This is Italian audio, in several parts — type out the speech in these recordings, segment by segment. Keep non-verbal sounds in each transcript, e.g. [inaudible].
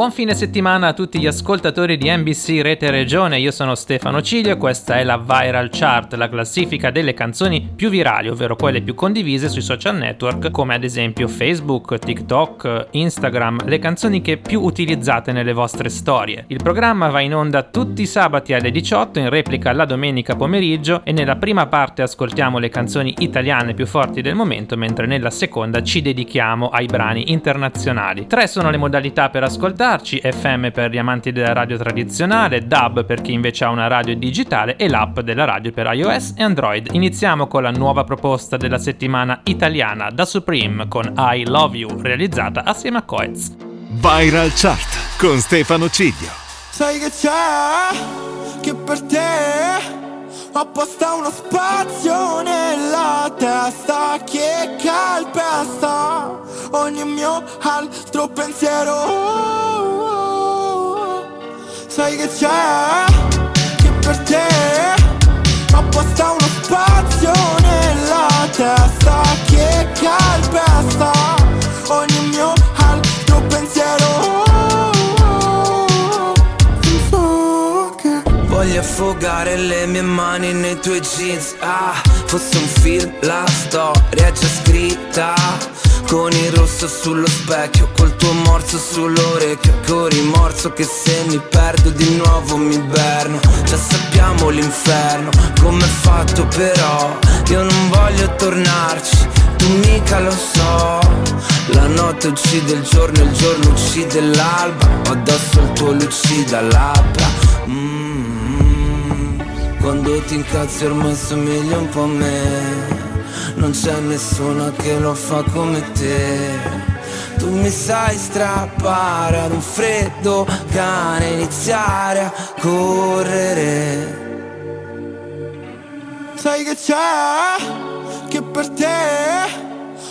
Buon fine settimana a tutti gli ascoltatori di NBC Rete Regione, io sono Stefano Ciglio e questa è la Viral Chart, la classifica delle canzoni più virali, ovvero quelle più condivise sui social network come ad esempio Facebook, TikTok, Instagram, le canzoni che più utilizzate nelle vostre storie. Il programma va in onda tutti i sabati alle 18, in replica la domenica pomeriggio e nella prima parte ascoltiamo le canzoni italiane più forti del momento, mentre nella seconda ci dedichiamo ai brani internazionali. Tre sono le modalità per ascoltare ascoltarci, FM per gli amanti della radio tradizionale, DAB per chi invece ha una radio digitale e l'app della radio per iOS e Android. Iniziamo con la nuova proposta della settimana italiana da Supreme con I Love You, realizzata assieme a Coez. Viral Chart con Stefano Ciglio. Sai che c'è? Che per te apposta uno spazio nella altro pensiero. Sai che c'è? Che per te apposta uno spazio nella testa che calpesta ogni mio altro pensiero. Voglio affogare le mie mani nei tuoi jeans Ah, fosse un film, la storia già scritta Con il rosso sullo specchio, col tuo morso sull'orecchio Con rimorso che se mi perdo di nuovo mi berno Già sappiamo l'inferno, com'è fatto però. Io non voglio tornarci, tu mica lo so. La notte uccide il giorno, il giorno uccide l'alba. Ho addosso il tuo lucida labbra. Mm. Quando ti incazzi ormai somiglia un po' a me Non c'è nessuno che lo fa come te Tu mi sai strappare ad un freddo cane Iniziare a correre Sai che c'è? Che per te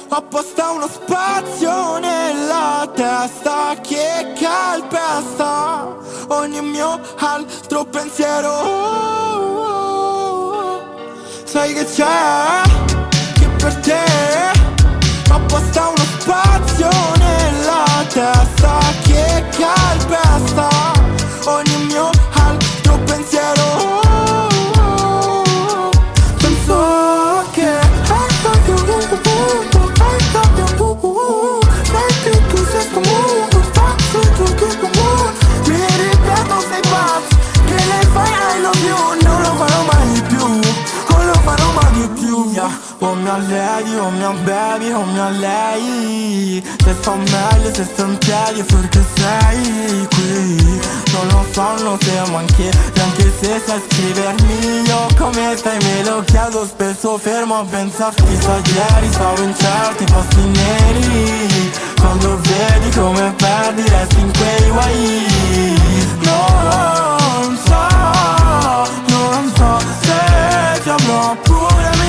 apposta uno spazio nella testa che calpesta ogni mio altro pensiero. Sai che c'è? Per te apposta uno spazio nella testa che calpesta O mia lady, o mia baby, o mia lei Se sto meglio, se sto in piedi perché sei qui. Non lo so, non siamo anche Anche se sai scrivermi. Io come stai me lo chiedo spesso Fermo a pensarti, sa ieri stavo in certi posti neri. Quando vedi come perdi resti in quei guai. Non so, non so se ti avrò pure illudo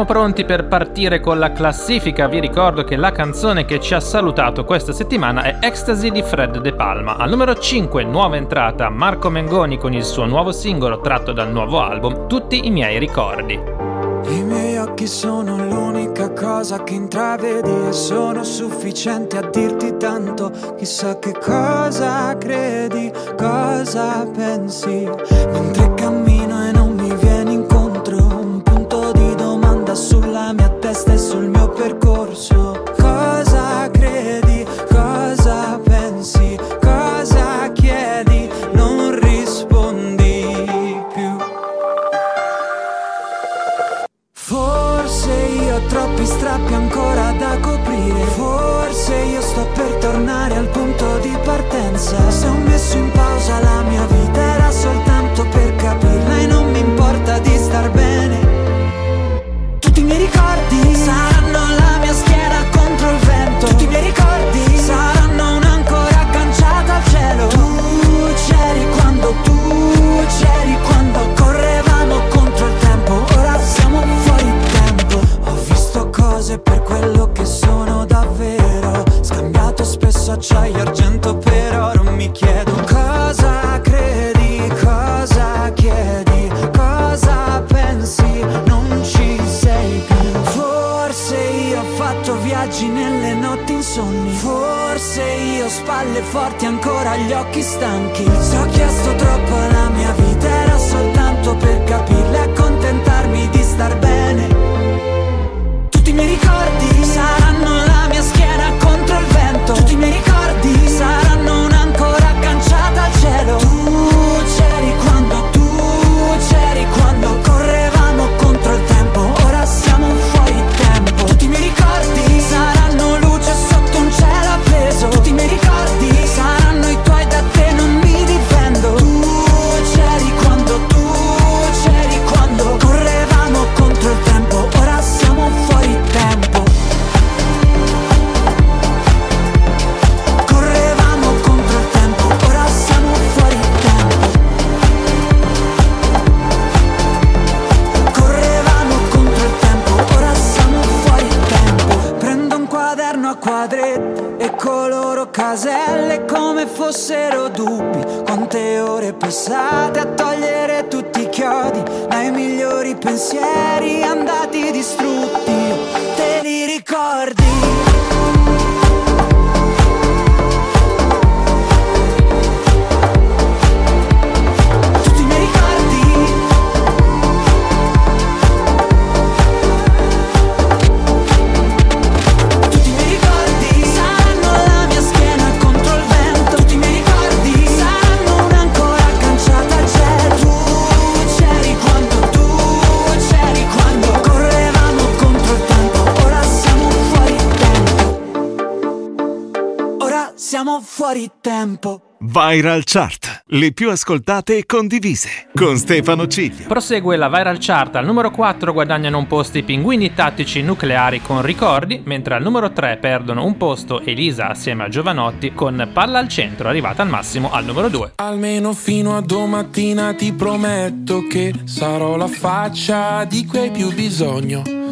Siamo pronti per partire con la classifica. Vi ricordo che la canzone che ci ha salutato questa settimana è Ecstasy di Fred De Palma. Al numero 5, nuova entrata, Marco Mengoni con il suo nuovo singolo tratto dal nuovo album Tutti i miei ricordi. I miei occhi sono l'unica cosa che intravedi e sono sufficienti a dirti tanto. Chissà che cosa credi, cosa pensi. Mentre cammino sulla mia testa e sul mio percorso. Cosa credi, cosa pensi, cosa chiedi, non rispondi più. Forse io ho troppi strappi ancora da coprire. Forse io sto per tornare al punto di partenza. Se ho messo in pausa la fuori tempo Viral Chart, le più ascoltate e condivise, con Stefano Ciglio. Prosegue la viral chart. Al numero 4 guadagnano un posto i pinguini tattici nucleari con ricordi, mentre al numero 3 perdono un posto Elisa assieme a Giovanotti con Palla al centro, arrivata al massimo al numero 2. Almeno fino a domattina ti prometto che sarò la faccia di cui hai più bisogno.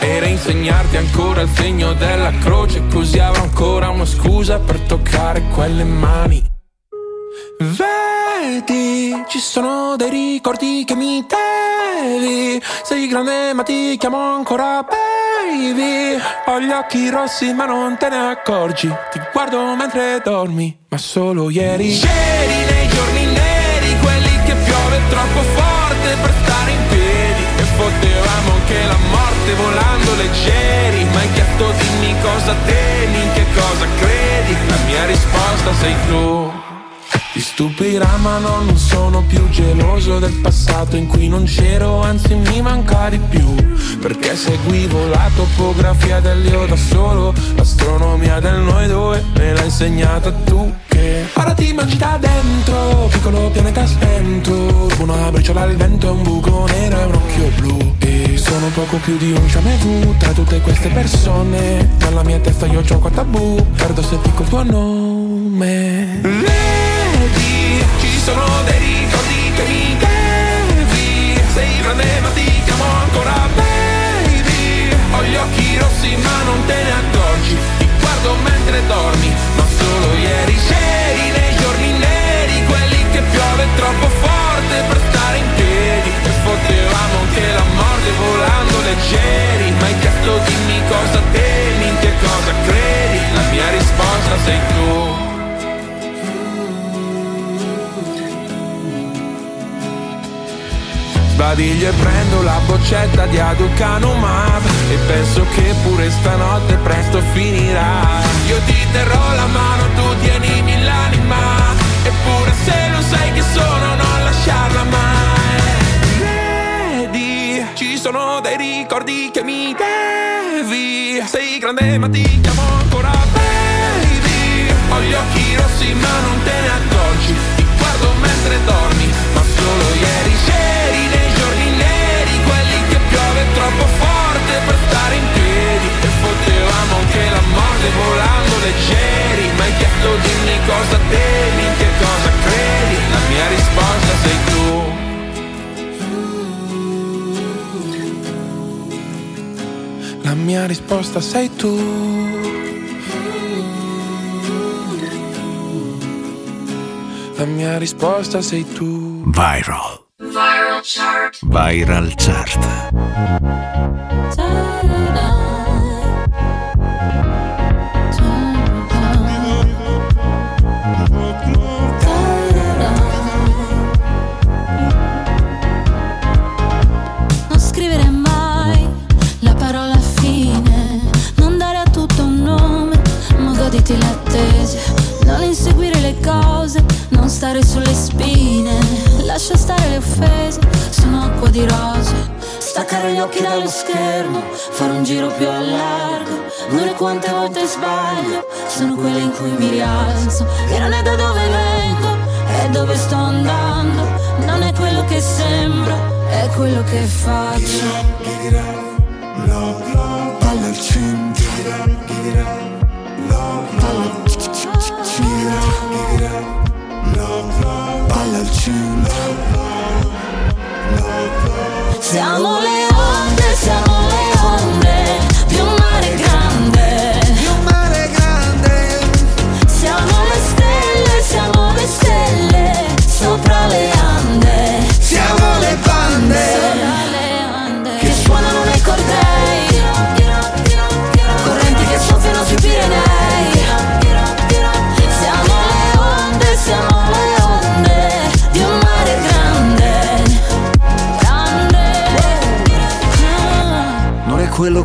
E reinsegnarti ancora il segno della croce, così avrò ancora una scusa per toccare quelle mani. Vedi, ci sono dei ricordi che mi devi. Sei grande ma ti chiamo ancora baby. Ho gli occhi rossi ma non te ne accorgi. Ti guardo mentre dormi, ma solo ieri. Ieri nei giorni neri, quelli che piove troppo forte per stare in piedi. E potevamo anche la morte volando leggeri. Ma hai chiesto dimmi cosa temi, in che cosa credi. La mia risposta sei tu. Ti stupirà ma no, non sono più geloso del passato in cui non c'ero, anzi mi manca di più Perché seguivo la topografia dell'io da solo, l'astronomia del noi due me l'ha insegnata tu Che ora ti mangi da dentro Piccolo pianeta spento. Una briciola al vento, un buco nero e un occhio blu. E sono poco più di un jamais vu Tra tutte queste persone. Nella mia testa io gioco a tabù Perdo se dico il tuo nome. Vedi, ci sono dei ricordi che mi devi. Sei grande ma ti chiamo ancora baby. Ho gli occhi rossi ma non te ne accorgi. Ti guardo mentre dormi troppo forte per stare in piedi. E potevamo anche la morte volando leggeri. Ma hai chiesto dimmi cosa temi, in che cosa credi? La mia risposta sei tu. Sbadiglio e prendo la boccetta di Aducanumab. E penso che pure stanotte presto finirà. Io ti terrò la mano, tu tienimi se non sai che sono non lasciarla mai. Vedi, ci sono dei ricordi che mi devi. Sei grande ma ti chiamo ancora baby. Ho gli occhi rossi ma non te ne accorgi risposta sei tu La mia risposta sei tu Viral. Viral chart. Viral chart. Offese, sono acqua di rose, staccare gli occhi dallo schermo, fare un giro più a largo, è quante volte sbaglio, sono quelle in cui mi rialzo, che non è da dove vengo, è dove sto andando, non è quello che sembra, è quello che faccio. Palla al centro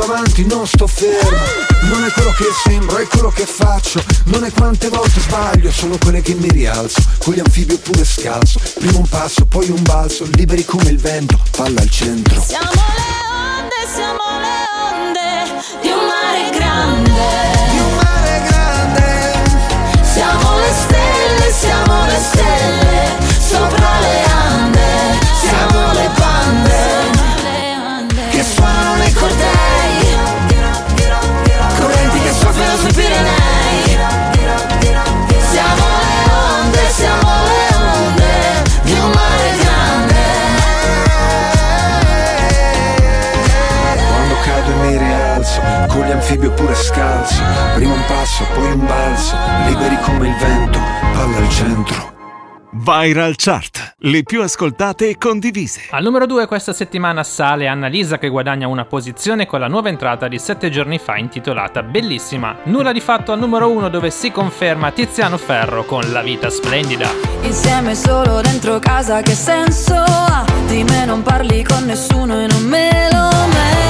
vado avanti, non sto fermo. Non è quello che sembro, è quello che faccio. Non è quante volte sbaglio, sono quelle che mi rialzo. Con gli anfibi oppure scalzo. Prima un passo, poi un balzo. Liberi come il vento, palla al centro. Siamo le onde, siamo le onde Di un mare grande. Di un mare grande. Siamo le stelle, siamo le stelle Sopra le ande. Siamo le bande. Anfibio pure scalzo Prima un passo, poi un balzo Liberi come il vento, palla al centro Viral Chart, le più ascoltate e condivise. Al numero 2 questa settimana sale Annalisa che guadagna una posizione con la nuova entrata di 7 giorni fa intitolata Bellissima. Nulla di fatto al numero 1 dove si conferma Tiziano Ferro con La vita splendida. Insieme solo dentro casa che senso ha? Di me non parli con nessuno e non me lo merito.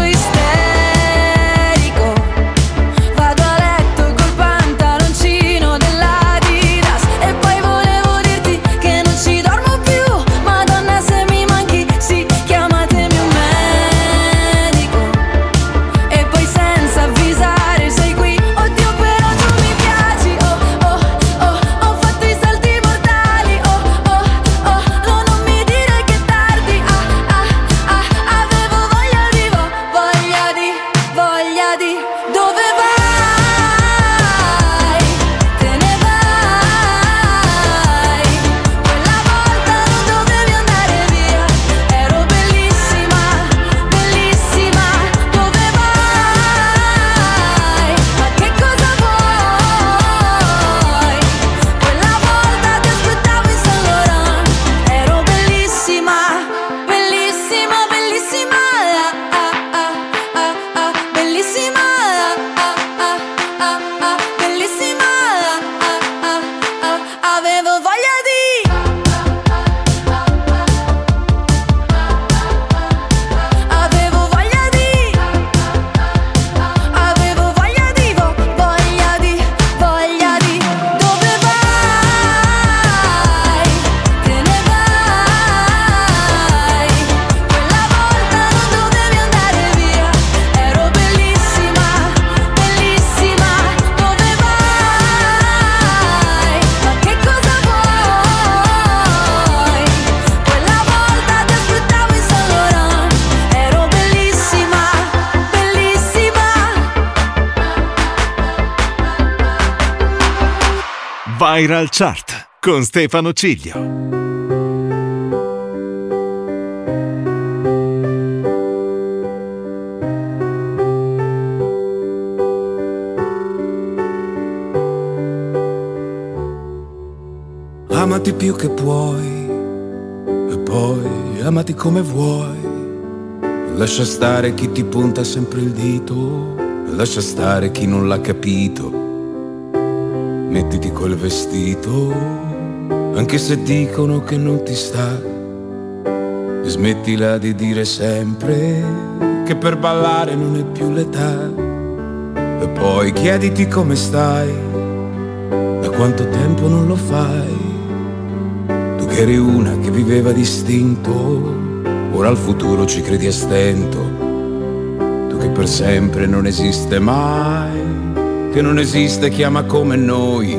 Viral Chart con Stefano Ciglio. Amati più che puoi e poi amati come vuoi. Lascia stare chi ti punta sempre il dito, lascia stare chi non l'ha capito. Mettiti quel vestito, anche se dicono che non ti sta. E smettila di dire sempre che per ballare non è più l'età. E poi chiediti come stai, da quanto tempo non lo fai. Tu che eri una che viveva distinto, ora al futuro ci credi a stento. Tu che per sempre non esiste mai, che non esiste chi ama come noi.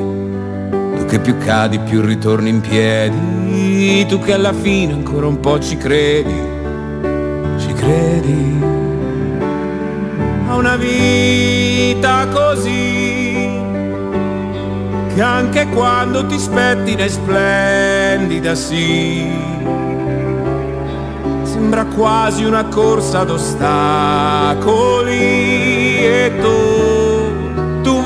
Tu che più cadi più ritorni in piedi, tu che alla fine ancora un po' ci credi, ci credi. A una vita così che anche quando ti spettina è splendida, sì. Sembra quasi una corsa ad ostacoli e tu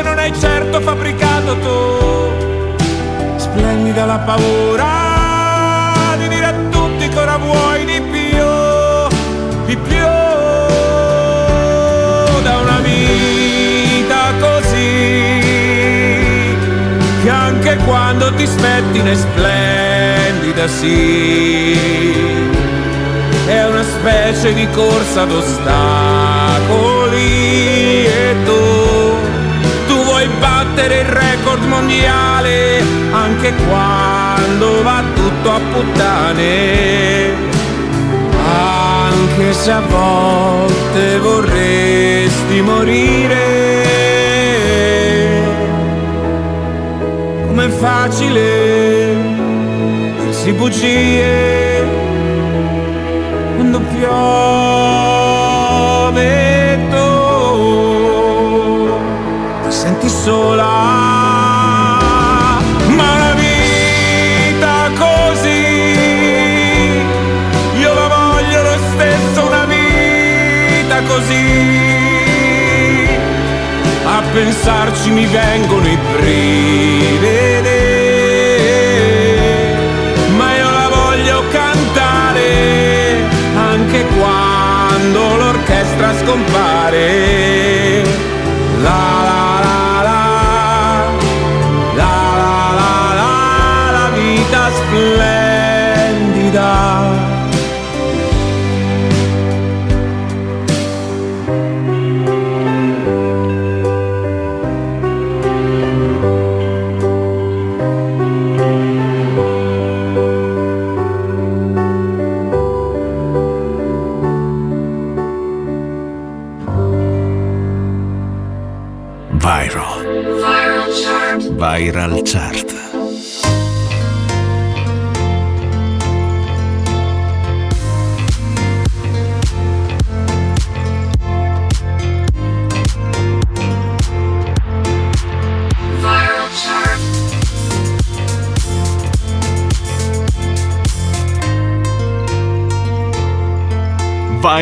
che non hai certo fabbricato tu. Splendida la paura di dire a tutti che ora vuoi di più, di più da una vita così che anche quando ti spettine splendida sì è una specie di corsa d'ostacoli e tu battere il record mondiale anche quando va tutto a puttane. Anche se a volte vorresti morire com'è facile dirsi bugie quando piove senti sola. Ma la vita così io la voglio lo stesso una vita così. A pensarci mi vengono i brividi ma io la voglio cantare anche quando l'orchestra scompare. La la just bless.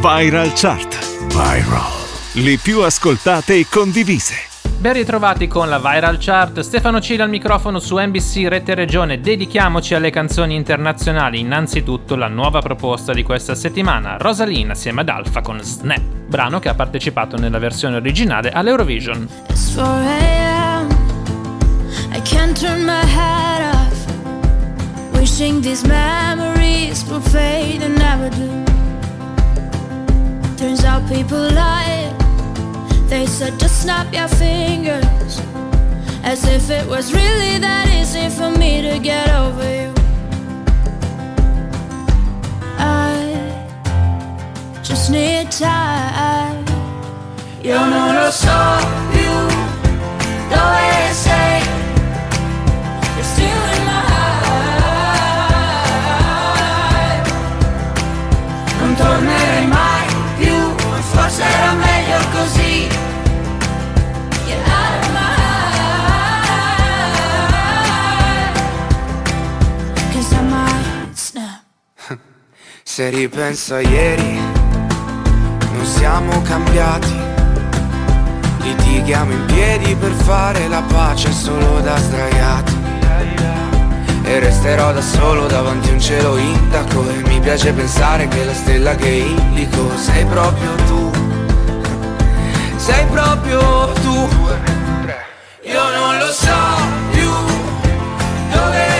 Viral. Le più ascoltate e condivise. Ben ritrovati con la Viral Chart, Stefano Cile al microfono su NBC Rete Regione, dedichiamoci alle canzoni internazionali, innanzitutto la nuova proposta di questa settimana, Rosalina assieme ad Alfa con Snap, brano che ha partecipato nella versione originale all'Eurovision. It's 4 a.m. I can't turn my head off. Wishing these memories will fade and never do. Turns out people lie. They said just snap your fingers. As if it was really that easy for me to get over you. I just need time. Io non lo so più dove sei. Se ripenso a ieri, non siamo cambiati. Litighiamo in piedi per fare la pace solo da sdraiati. E resterò da solo davanti a un cielo indaco E mi piace pensare che la stella che indico Sei proprio tu Sei proprio tu Io non lo so più dove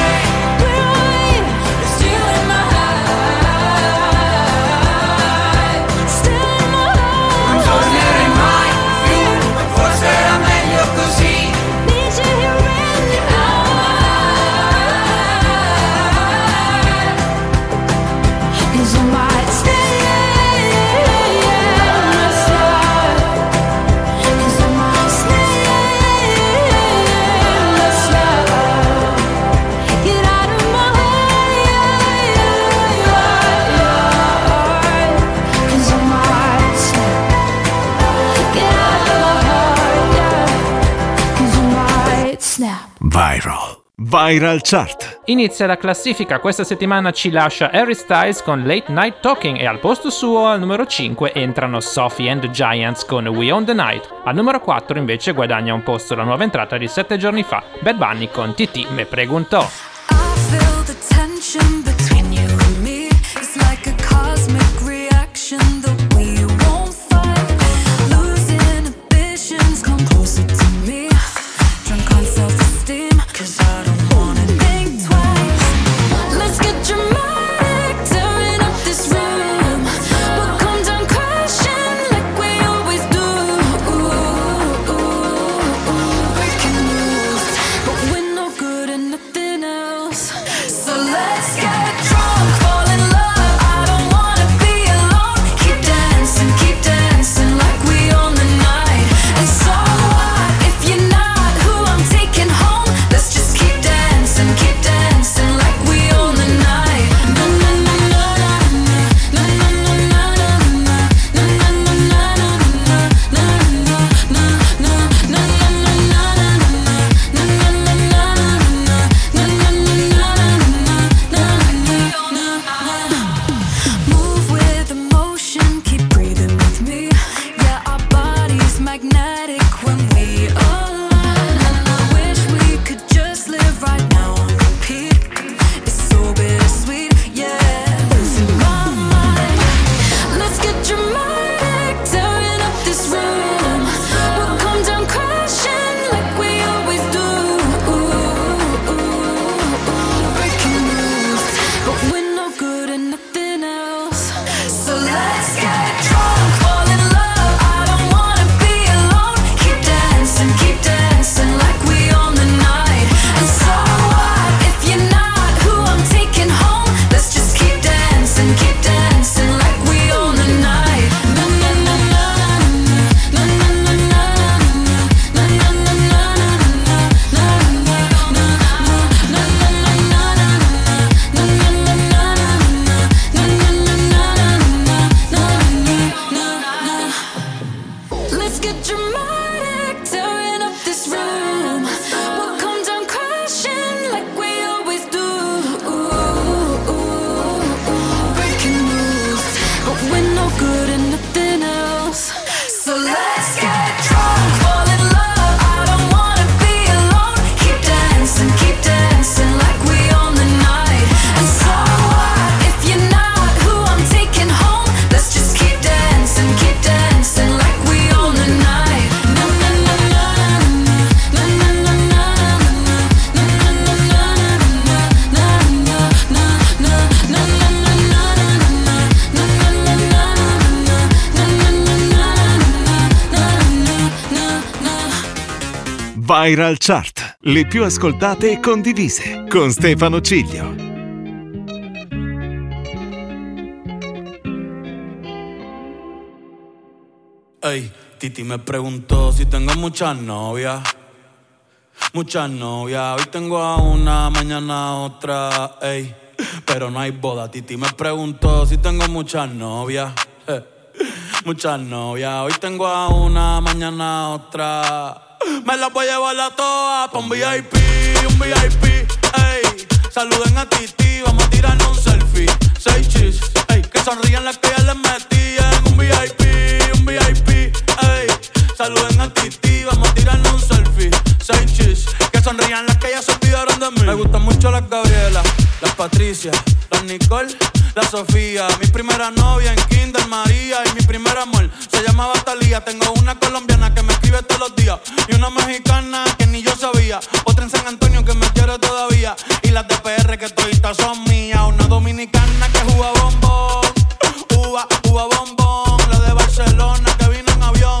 Viral Chart. Inizia la classifica, questa settimana ci lascia Harry Styles con Late Night Talking e al posto suo al numero 5 entrano Sophie and the Giants con We Own the Night. Al numero 4 invece guadagna un posto la nuova entrata di 7 giorni fa, Bad Bunny con TT Me Preguntò. I feel the tension Viral Chart, le più ascoltate e condivise, con Stefano Ciglio. Ey, Titi me preguntó si tengo muchas novias. Muchas novias, hoy tengo a una, mañana a otra, ey. Pero no hay boda, Titi me preguntó si tengo muchas novias. [laughs] eh. Muchas novias, hoy tengo a una, mañana a otra. Me las voy a llevar a todas pa' un VIP, un VIP, ey. Saluden a Titi, vamos a tirarnos un selfie. Seis chis, ey. Que sonrían las que ya les metí en un VIP, un VIP, ey. Saluden a Titi, vamos a tirarnos un selfie. Seis chis, que sonrían las que ya se olvidaron de mí. Me gustan mucho las Gabriela, las Patricia, las Nicole, la Sofía. Mi primera novia en Kinder María y mi primer amor se llamaba Talía. Tengo una colombiana que me escribe todos los días y una mexicana que ni yo sabía. Otra en San Antonio que me quiere todavía y las de PR que toditas son mías. Una dominicana que juega bombón, uva, uva bombón. La de Barcelona que vino en avión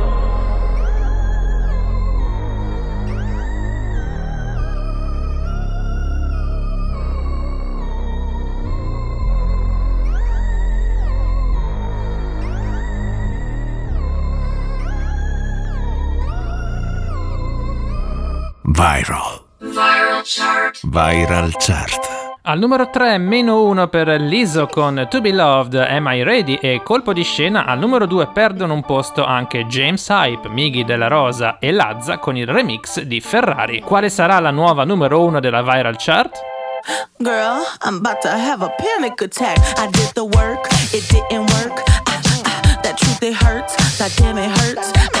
Viral. Viral chart. Viral Chart. Al numero 3 meno 1 per Lizzo con To Be Loved, Am I Ready e colpo di scena al numero 2 perdono un posto anche James Hype, Miggy della Rosa e Lazza con il remix di Ferrari. Quale sarà la nuova numero 1 della Viral Chart? Girl, I'm about to have a panic attack. I did the work, it didn't work. Ah, ah, ah, that truth, it hurts. That damn, it hurts.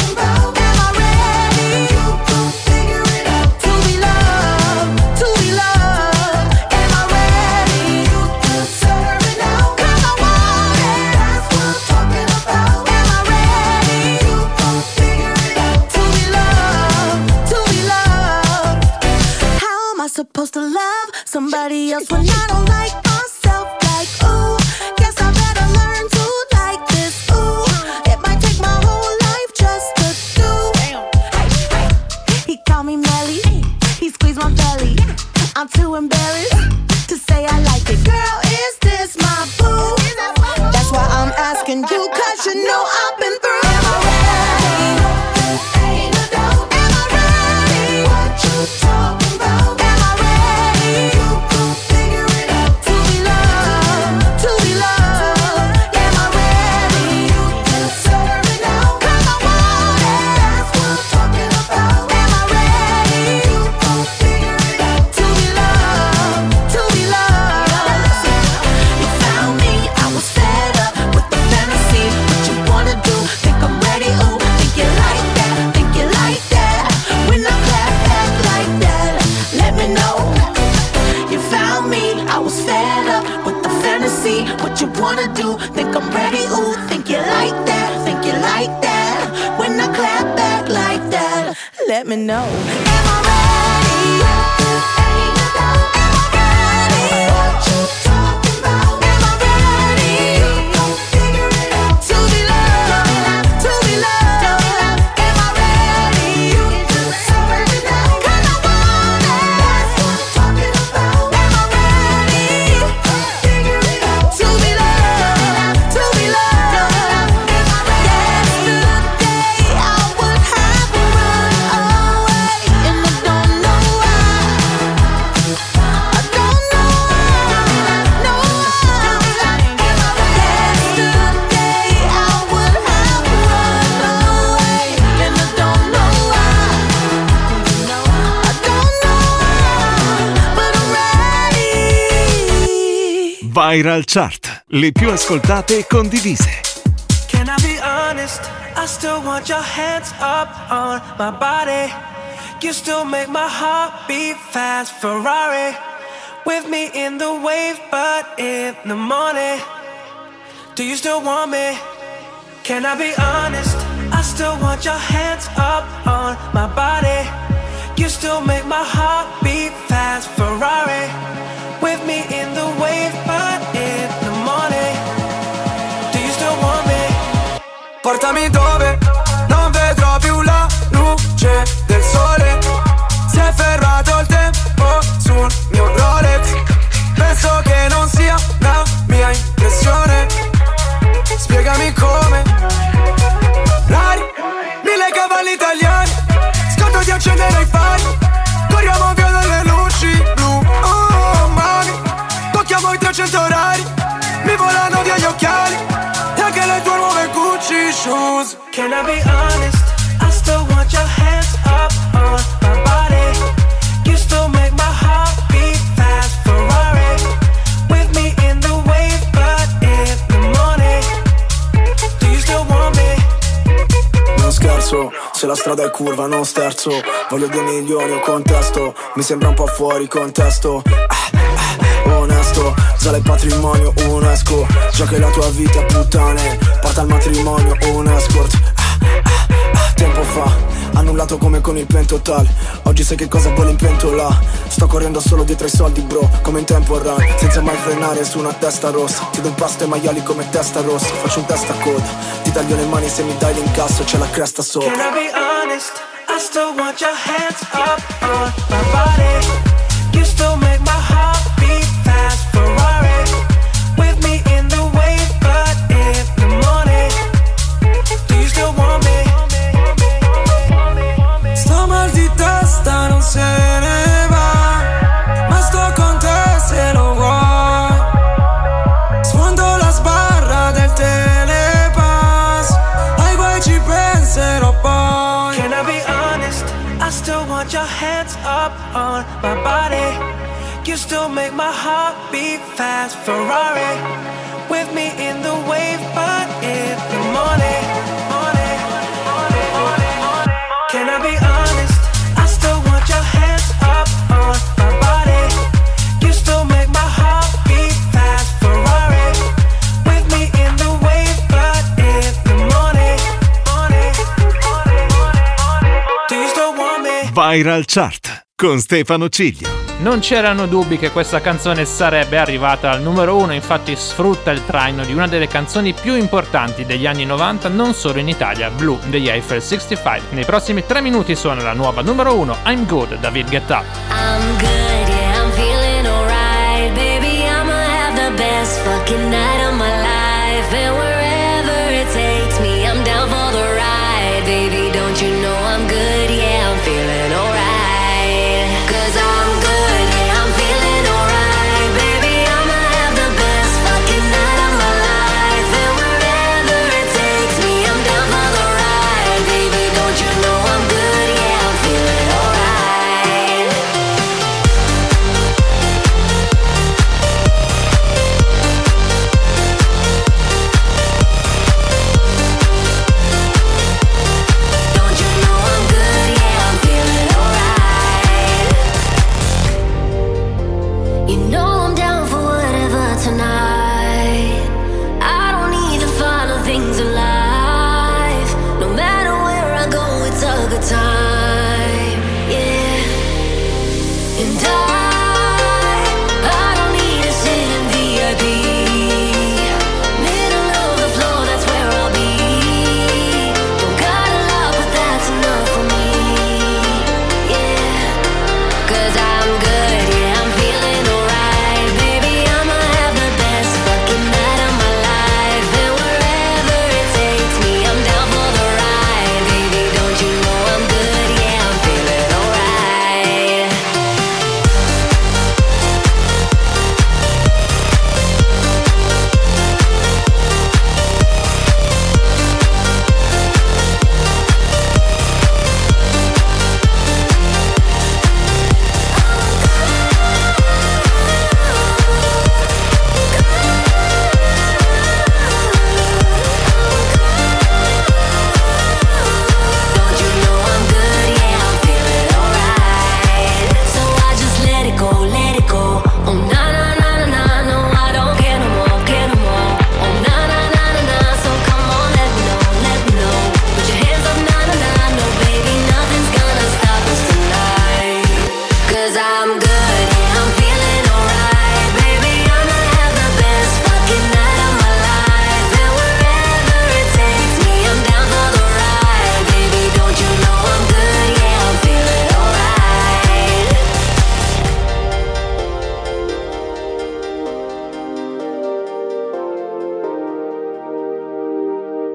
somebody else when I don't no. Viral Chart, le più ascoltate e condivise. Can I be honest? I still want your hands up on my body. You still make my heart beat fast. Ferrari with me in the wave, but in the morning. Do you still want me? Can I be honest? I still want your hands up on my body. You still make my heart beat fast. Ferrari with me in the wave, but Portami dove non vedrò più la luce del sole. Si è fermato il tempo sul mio Rolex. Penso che non sia una mia impressione. Spiegami come. Se la strada è curva non sterzo. Voglio due milioni o contesto. Mi sembra un po' fuori contesto. Ah, ah, Onesto, sale il patrimonio UNESCO. Già che la tua vita puttane. Porta al matrimonio un escort annullato come con il pentotal Oggi sai che cosa vuole in pentola. Sto correndo solo dietro ai soldi bro Come in tempo run Senza mai frenare su una testa rossa. Ti do un pasto ai maiali come testa rossa. Faccio un testa coda. Ti taglio le mani se mi dai l'incasso C'è la cresta sopra. Can I be honest? I still want your hands up on my body. You still make fast. Ferrari with me in the wave, but in the morning. Can I be honest? I still want your hands up on my body. You still make my heart beat fast. Ferrari with me in the wave, but in the morning. Do you still want me? Viral Chart con Stefano Ciglio. Non c'erano dubbi che questa canzone sarebbe arrivata al numero uno, infatti sfrutta il traino di una delle canzoni più importanti degli anni 90 non solo in Italia, Blue degli Eiffel 65. Nei prossimi tre minuti suona la nuova numero uno, I'm Good, David Guetta. I'm good, yeah, I'm feeling alright. Baby, I'ma have the best fucking night of my life.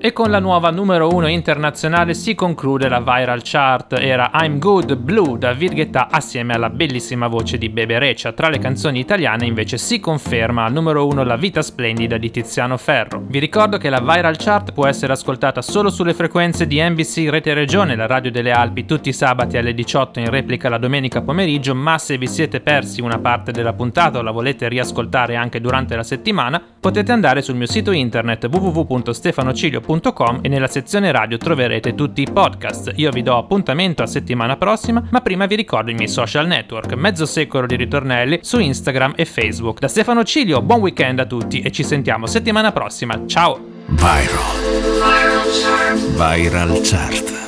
E con la nuova numero 1 internazionale si conclude la viral chart. Era I'm Good Blue da Virghetta assieme alla bellissima voce di Bebe Reccia. Tra le canzoni italiane invece si conferma al numero 1 La vita splendida di Tiziano Ferro. Vi ricordo che la viral chart può essere ascoltata solo sulle frequenze di NBC Rete Regione, la radio delle Alpi, tutti i sabati alle 18 in replica la domenica pomeriggio, ma se vi siete persi una parte della puntata o la volete riascoltare anche durante la settimana, potete andare sul mio sito internet www.stefanocilio.com e nella sezione radio troverete tutti i podcast. Io vi do appuntamento a settimana prossima, ma prima vi ricordo i miei social network, mezzo secolo di ritornelli su Instagram e Facebook. Da Stefano Cilio, buon weekend a tutti e ci sentiamo settimana prossima. Ciao! Viral. Viral Chart.